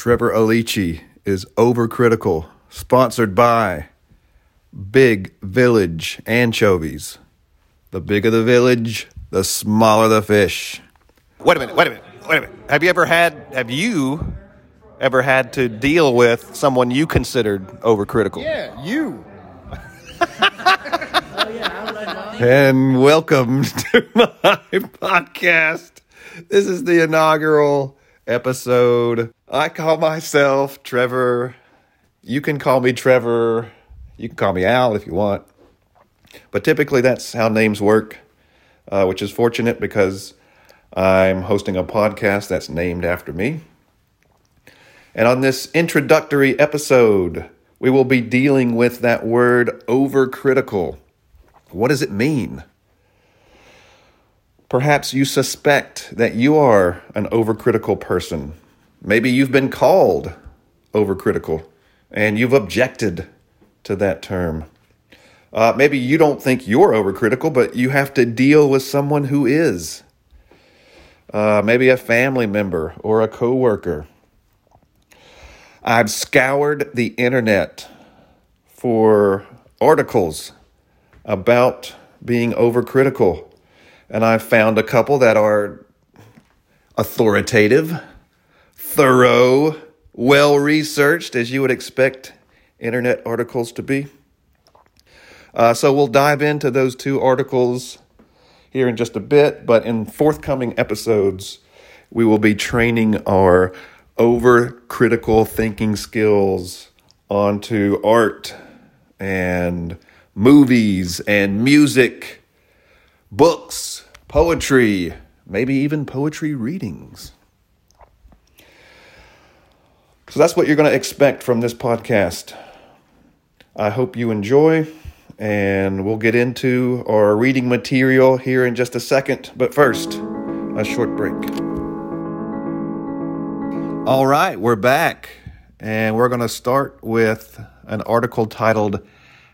Trevor Alici is overcritical, sponsored by Big Village Anchovies. The bigger the village, the smaller the fish. Wait a minute, wait a minute, wait a minute. Have you ever had, have you ever had to deal with someone you considered overcritical? Yeah, you. And welcome to my podcast. This is the inaugural episode. I call myself Trevor. You can call me Trevor. You can call me Al if you want. But typically, that's how names work, uh, which is fortunate because I'm hosting a podcast that's named after me. And on this introductory episode, we will be dealing with that word overcritical. What does it mean? Perhaps you suspect that you are an overcritical person. Maybe you've been called overcritical and you've objected to that term. Uh, maybe you don't think you're overcritical, but you have to deal with someone who is. Uh, maybe a family member or a coworker. I've scoured the internet for articles about being overcritical, and I've found a couple that are authoritative, thorough, well researched, as you would expect internet articles to be. Uh, so we'll dive into those two articles here in just a bit, but in forthcoming episodes, we will be training our overcritical thinking skills onto art and movies and music, books, poetry, maybe even poetry readings. So that's what you're going to expect from this podcast. I hope you enjoy, and we'll get into our reading material here in just a second. But first, a short break. All right, we're back, and we're going to start with an article titled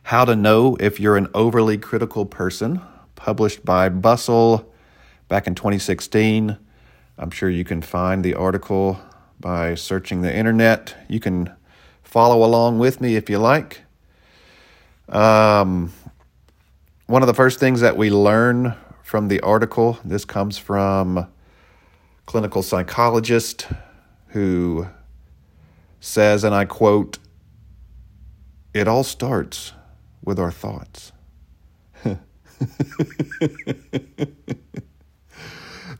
How to Know If You're an Overly Critical Person, published by Bustle back in 2016. I'm sure you can find the article by searching the internet. You can follow along with me if you like. Um, one of the first things that we learn from the article, this comes from clinical psychologist who says, and I quote, it all starts with our thoughts.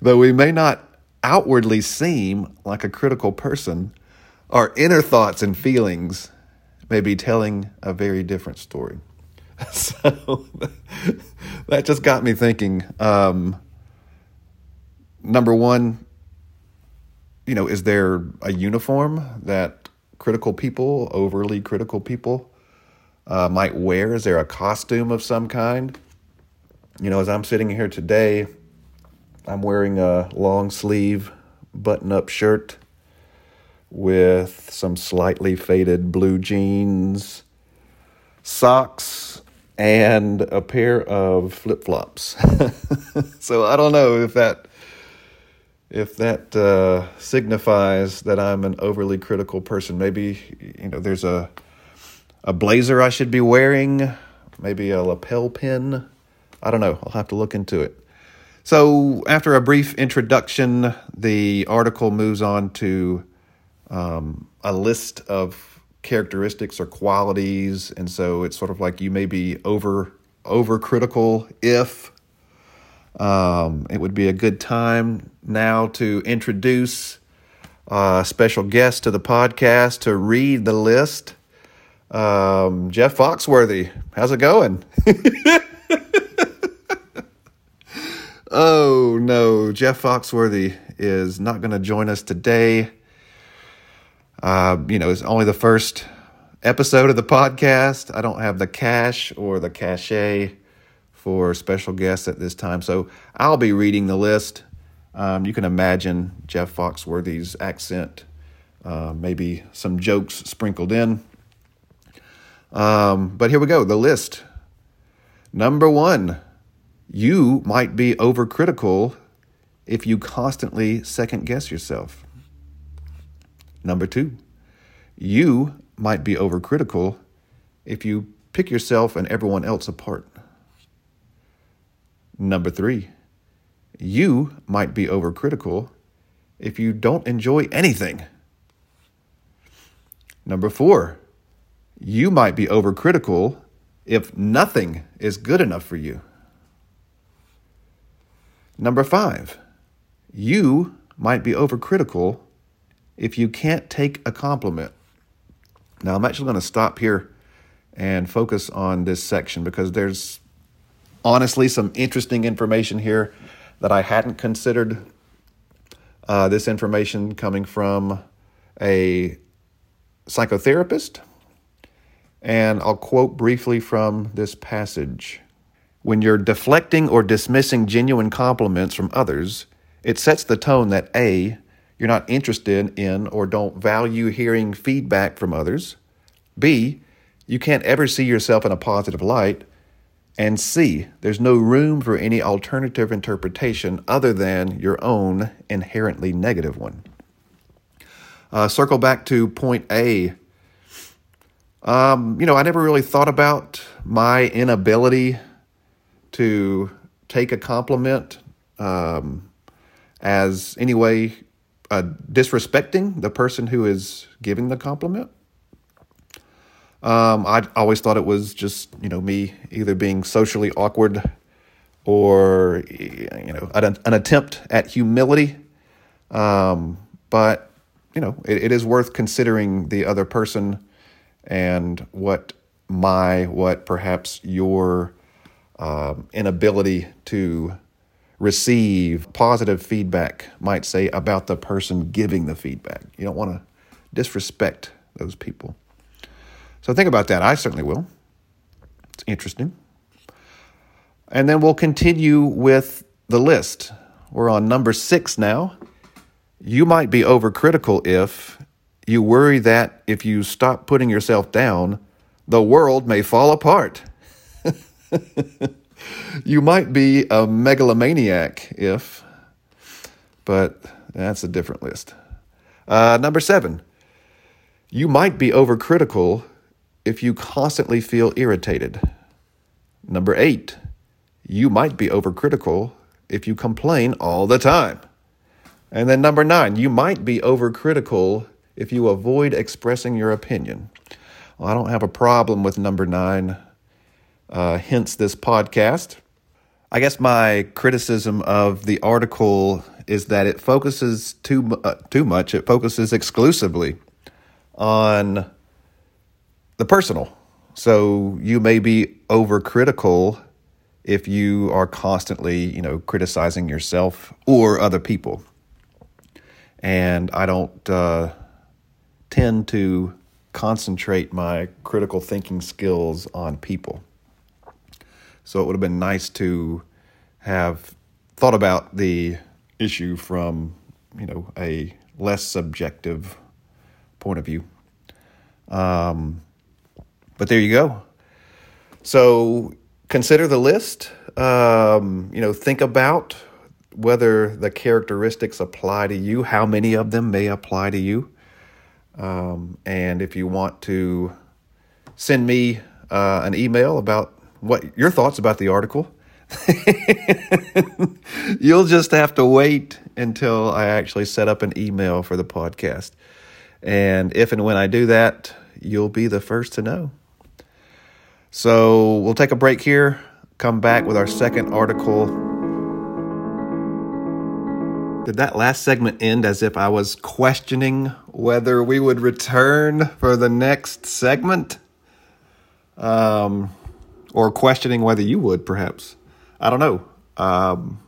Though we may not outwardly seem like a critical person, our inner thoughts and feelings may be telling a very different story. So that just got me thinking. Um, number one, you know, is there a uniform that critical people, overly critical people, uh, might wear? Is there a costume of some kind? You know, as I'm sitting here today, I'm wearing a long sleeve button up shirt with some slightly faded blue jeans, socks, and a pair of flip flops. so I don't know if that if that uh, signifies that I'm an overly critical person. Maybe you know there's a a blazer I should be wearing, maybe a lapel pin. I don't know. I'll have to look into it. So, after a brief introduction, the article moves on to um, a list of characteristics or qualities, and so it's sort of like you may be over overcritical if. Um, it would be a good time now to introduce a special guest to the podcast to read the list. Um, Jeff Foxworthy, how's it going? oh no, Jeff Foxworthy is not going to join us today. Uh, you know, it's only the first episode of the podcast. I don't have the cash or the cachet for special guests at this time, so I'll be reading the list. Um, you can imagine Jeff Foxworthy's accent, uh, maybe some jokes sprinkled in. Um, but here we go the list. Number one, you might be overcritical if you constantly second guess yourself. Number two, you might be overcritical if you pick yourself and everyone else apart. Number three, you might be overcritical if you don't enjoy anything. Number four, you might be overcritical if nothing is good enough for you. Number five, you might be overcritical if you can't take a compliment. Now, I'm actually going to stop here and focus on this section because there's honestly some interesting information here that I hadn't considered. Uh, this information coming from a psychotherapist. And I'll quote briefly from this passage. When you're deflecting or dismissing genuine compliments from others, it sets the tone that A, you're not interested in or don't value hearing feedback from others. B, you can't ever see yourself in a positive light. And C, there's no room for any alternative interpretation other than your own inherently negative one. Uh, circle back to point A. Um, you know, I never really thought about my inability to take a compliment um, as anyway uh, disrespecting the person who is giving the compliment. Um, I always thought it was just you know me either being socially awkward or you know an, an attempt at humility. Um, but you know it, it is worth considering the other person and what my what perhaps your um, inability to receive positive feedback might say about the person giving the feedback. You don't want to disrespect those people. So think about that. I certainly will. It's interesting. And then we'll continue with the list. We're on number six now. You might be overcritical if you worry that if you stop putting yourself down, the world may fall apart. you might be a megalomaniac if, but that's a different list. Uh, number seven, you might be overcritical if you constantly feel irritated. Number eight, you might be overcritical if you complain all the time. And then number nine, you might be overcritical if you avoid expressing your opinion. Well, I don't have a problem with number nine uh, hence this podcast. I guess my criticism of the article is that it focuses too uh, too much. It focuses exclusively on the personal. So you may be overcritical if you are constantly, you know, criticizing yourself or other people. And I don't uh, tend to concentrate my critical thinking skills on people. So it would have been nice to have thought about the issue from, you know, a less subjective point of view. Um, but there you go. So consider the list. Um, you know, think about whether the characteristics apply to you, how many of them may apply to you. Um, and if you want to send me uh, an email about what your thoughts about the article. You'll just have to wait until I actually set up an email for the podcast. And if and when I do that, you'll be the first to know. So we'll take a break here, come back with our second article. Did that last segment end as if I was questioning whether we would return for the next segment? Um, or questioning whether you would, perhaps. I don't know. Um,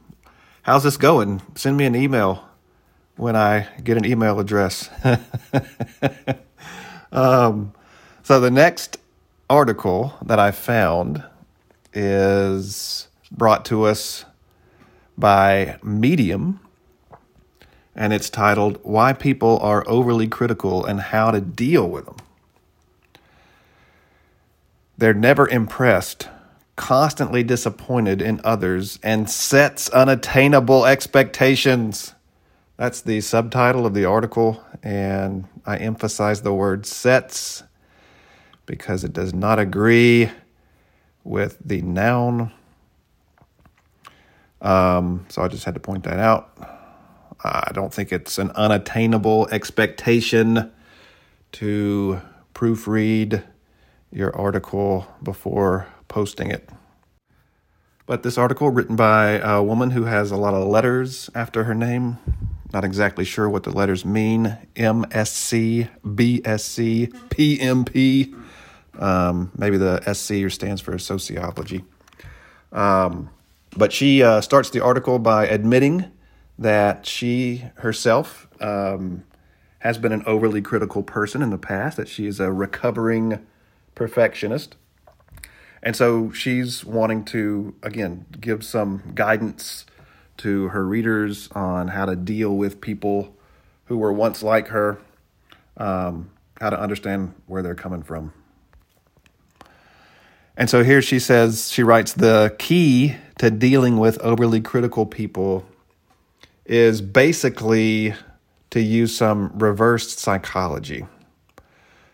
how's this going? Send me an email when I get an email address. um, so the next article that I found is brought to us by Medium, and it's titled Why People Are Overly Critical and How to Deal with Them. They're never impressed, constantly disappointed in others, and sets unattainable expectations. That's the subtitle of the article, and I emphasize the word sets because it does not agree with the noun. Um, so I just had to point that out. I don't think it's an unattainable expectation to proofread your article before posting it. But this article, written by a woman who has a lot of letters after her name, not exactly sure what the letters mean MSC, BSC, PMP. Um, maybe the SC stands for sociology. Um, but she uh, starts the article by admitting that she herself um, has been an overly critical person in the past, that she is a recovering perfectionist. And so she's wanting to, again, give some guidance to her readers on how to deal with people who were once like her, um, how to understand where they're coming from. And so here she says, she writes, the key to dealing with overly critical people is basically to use some reversed psychology.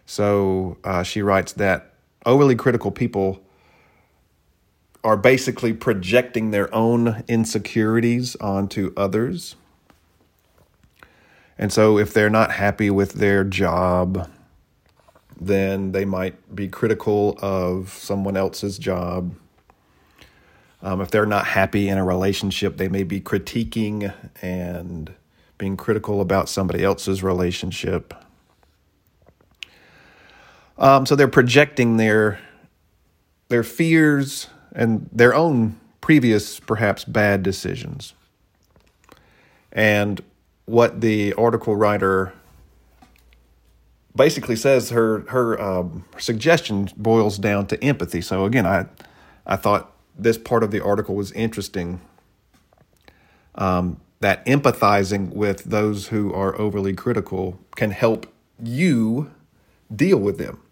So uh, she writes that overly critical people are basically projecting their own insecurities onto others. And so if they're not happy with their job, then they might be critical of someone else's job. Um, if they're not happy in a relationship, they may be critiquing and being critical about somebody else's relationship. Um, so they're projecting their their fears and their own previous, perhaps bad decisions. And what the article writer basically says her her um, suggestion boils down to empathy. So again, I I thought this part of the article was interesting. Um, that empathizing with those who are overly critical can help you deal with them.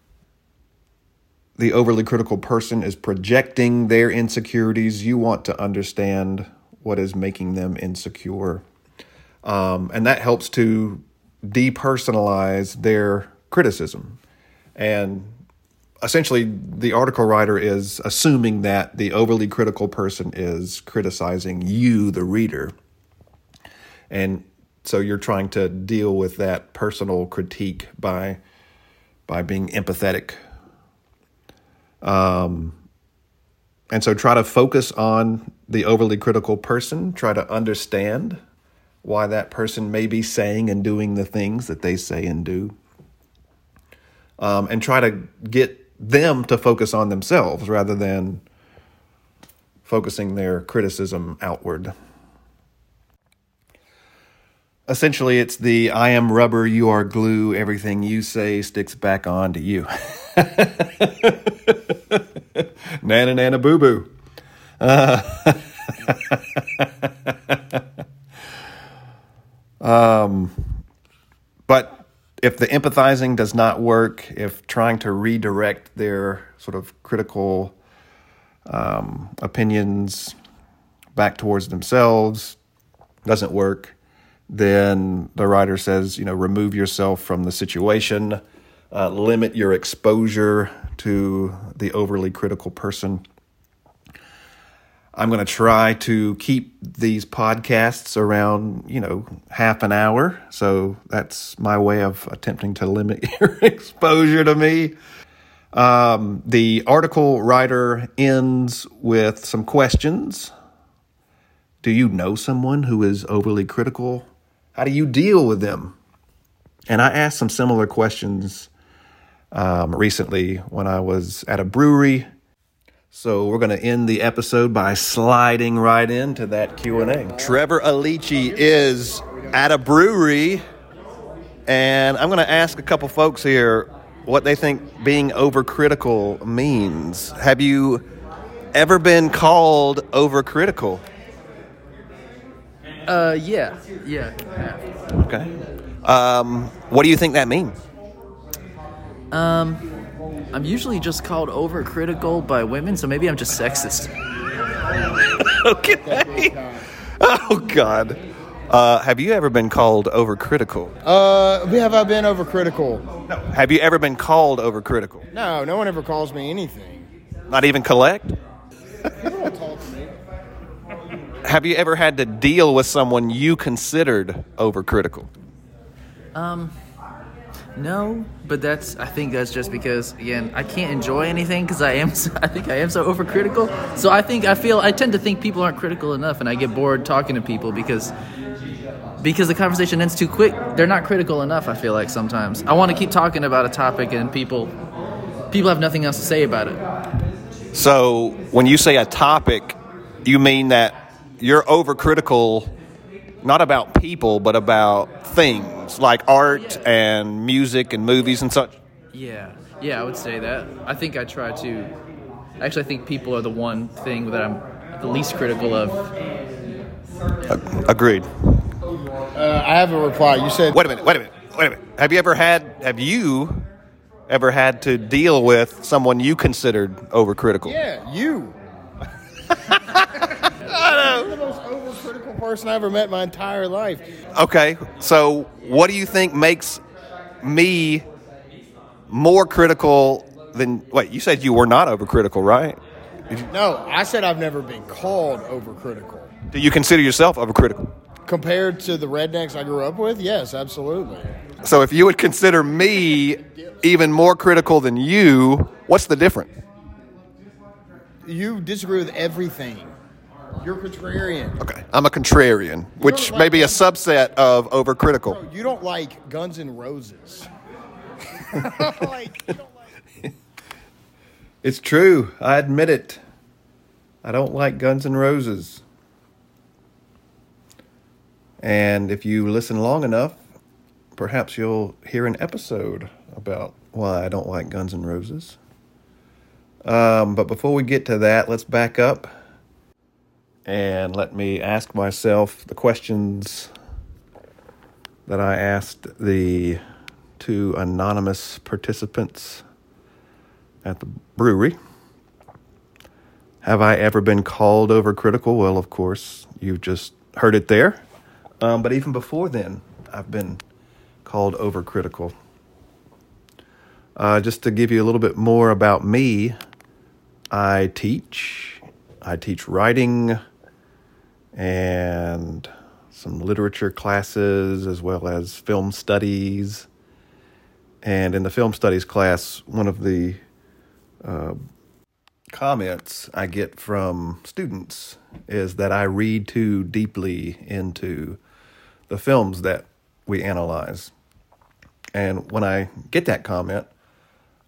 The overly critical person is projecting their insecurities. You want to understand what is making them insecure. Um, and that helps to depersonalize their criticism. And essentially, the article writer is assuming that the overly critical person is criticizing you, the reader. And so you're trying to deal with that personal critique by by being empathetic. Um, and so try to focus on the overly critical person, try to understand why that person may be saying and doing the things that they say and do um, and try to get them to focus on themselves rather than focusing their criticism outward. Essentially, it's the I am rubber, you are glue, everything you say sticks back on to you. nana, nana, boo boo. Uh, um, but if the empathizing does not work, if trying to redirect their sort of critical um, opinions back towards themselves doesn't work, then the writer says, you know, remove yourself from the situation, uh, limit your exposure to the overly critical person. I'm going to try to keep these podcasts around, you know, half an hour. So that's my way of attempting to limit your exposure to me. Um, the article writer ends with some questions. Do you know someone who is overly critical? How do you deal with them? And I asked some similar questions um, recently when I was at a brewery so we're going to end the episode by sliding right into that Q&A. Trevor Alici is at a brewery and I'm going to ask a couple folks here what they think being overcritical means. Have you ever been called overcritical? Uh, yeah, yeah. Okay. Um, what do you think that means? Um, I'm usually just called overcritical by women, so maybe I'm just sexist. okay. Oh God. Uh, have you ever been called overcritical? Uh, have I been overcritical? No. Have you ever been called overcritical? No, no one ever calls me anything. Not even collect? People don't talk to me. Have you ever had to deal with someone you considered overcritical? No, but that's I think that's just because again I can't enjoy anything because I am so, I think I am so overcritical. So I think I feel I tend to think people aren't critical enough, and I get bored talking to people because because the conversation ends too quick. They're not critical enough. I feel like sometimes I want to keep talking about a topic and people people have nothing else to say about it. So, when you say a topic, you mean that you're overcritical not about people, but about things like art and music and movies and such? Yeah, yeah, I would say that. I think I try to. Actually, I think people are the one thing that I'm the least critical of. Agreed. Uh, I have a reply. You said Wait a minute, wait a minute, wait a minute. Have you ever had, have you ever had to deal with someone you considered overcritical? Yeah, you. You're the person I ever met in my entire life. Okay, so what do you think makes me more critical than. Wait, you said you were not overcritical, right? No, I said I've never been called overcritical. Do you consider yourself overcritical? Compared to the rednecks I grew up with, yes, absolutely. So if you would consider me even more critical than you, what's the difference? You disagree with everything. You're contrarian. Okay, I'm a contrarian, which like may be a subset of overcritical. Bro, you don't like Guns N' Roses. like, you don't like It's true. I admit it. I don't like Guns N' Roses. And if you listen long enough, perhaps you'll hear an episode about why I don't like Guns N' Roses. Um, but before we get to that, let's back up and let me ask myself the questions that I asked the two anonymous participants at the brewery. Have I ever been called overcritical? Well, of course, you've just heard it there. Um, but even before then, I've been called overcritical. Uh, just to give you a little bit more about me, I teach. I teach writing and some literature classes as well as film studies. And in the film studies class, one of the uh, comments I get from students is that I read too deeply into the films that we analyze. And when I get that comment,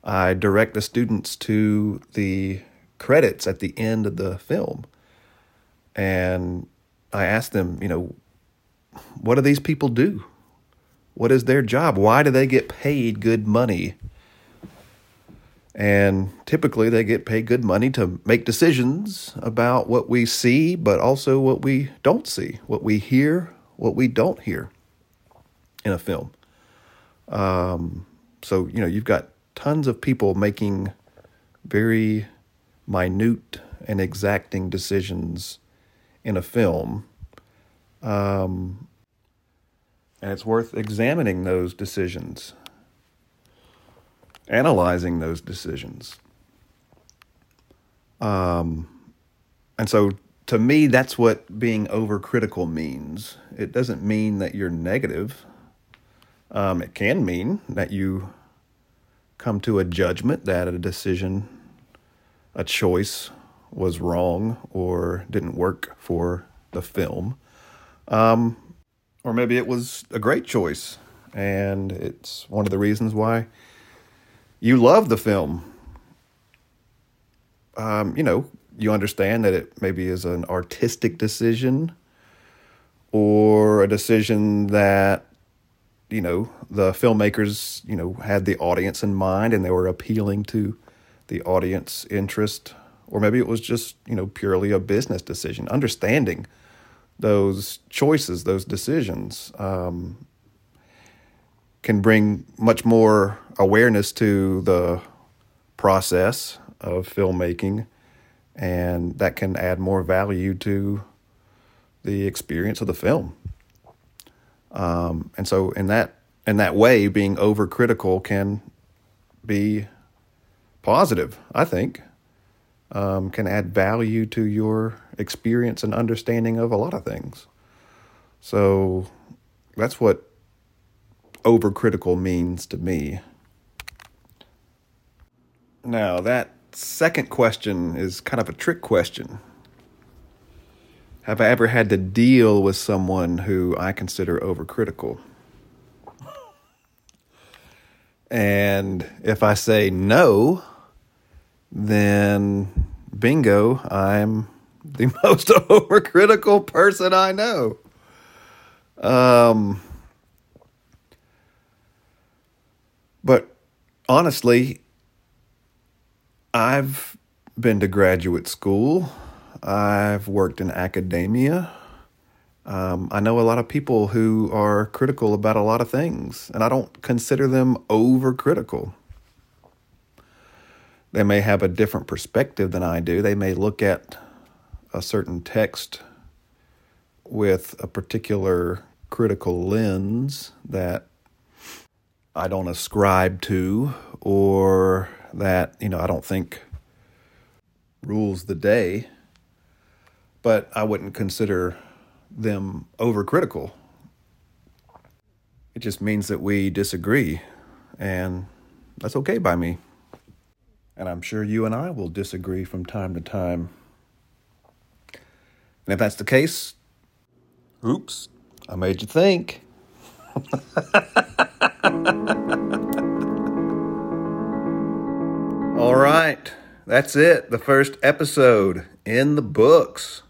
I direct the students to the credits at the end of the film. And I ask them, you know, what do these people do? What is their job? Why do they get paid good money? And typically they get paid good money to make decisions about what we see, but also what we don't see, what we hear, what we don't hear in a film. Um, so, you know, you've got tons of people making very minute and exacting decisions in a film. Um, and it's worth examining those decisions, analyzing those decisions. Um, and so to me, that's what being overcritical means. It doesn't mean that you're negative. Um, it can mean that you come to a judgment that a decision, a choice was wrong or didn't work for the film. Um, or maybe it was a great choice and it's one of the reasons why you love the film. Um, you know, you understand that it maybe is an artistic decision or a decision that you know the filmmakers you know had the audience in mind and they were appealing to the audience interest or maybe it was just you know purely a business decision understanding those choices those decisions um, can bring much more awareness to the process of filmmaking and that can add more value to the experience of the film Um, and so in that in that way, being overcritical can be positive. I think um, can add value to your experience and understanding of a lot of things. So that's what overcritical means to me. Now, that second question is kind of a trick question. Have I ever had to deal with someone who I consider overcritical? And if I say no, then bingo, I'm the most overcritical person I know. Um, but honestly, I've been to graduate school. I've worked in academia. Um, I know a lot of people who are critical about a lot of things, and I don't consider them overcritical. They may have a different perspective than I do. They may look at a certain text with a particular critical lens that I don't ascribe to, or that, you know, I don't think rules the day, but I wouldn't consider them overcritical. It just means that we disagree, and that's okay by me. And I'm sure you and I will disagree from time to time. And if that's the case, oops, I made you think. All right, that's it. The first episode in the books.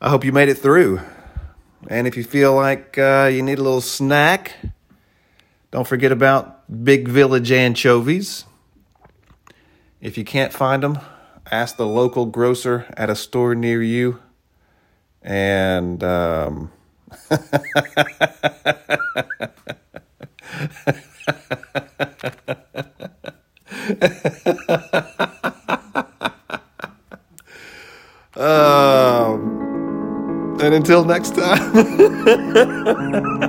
I hope you made it through. And if you feel like uh, you need a little snack, don't forget about Big Village anchovies. If you can't find them, ask the local grocer at a store near you. And um, um, and until next time.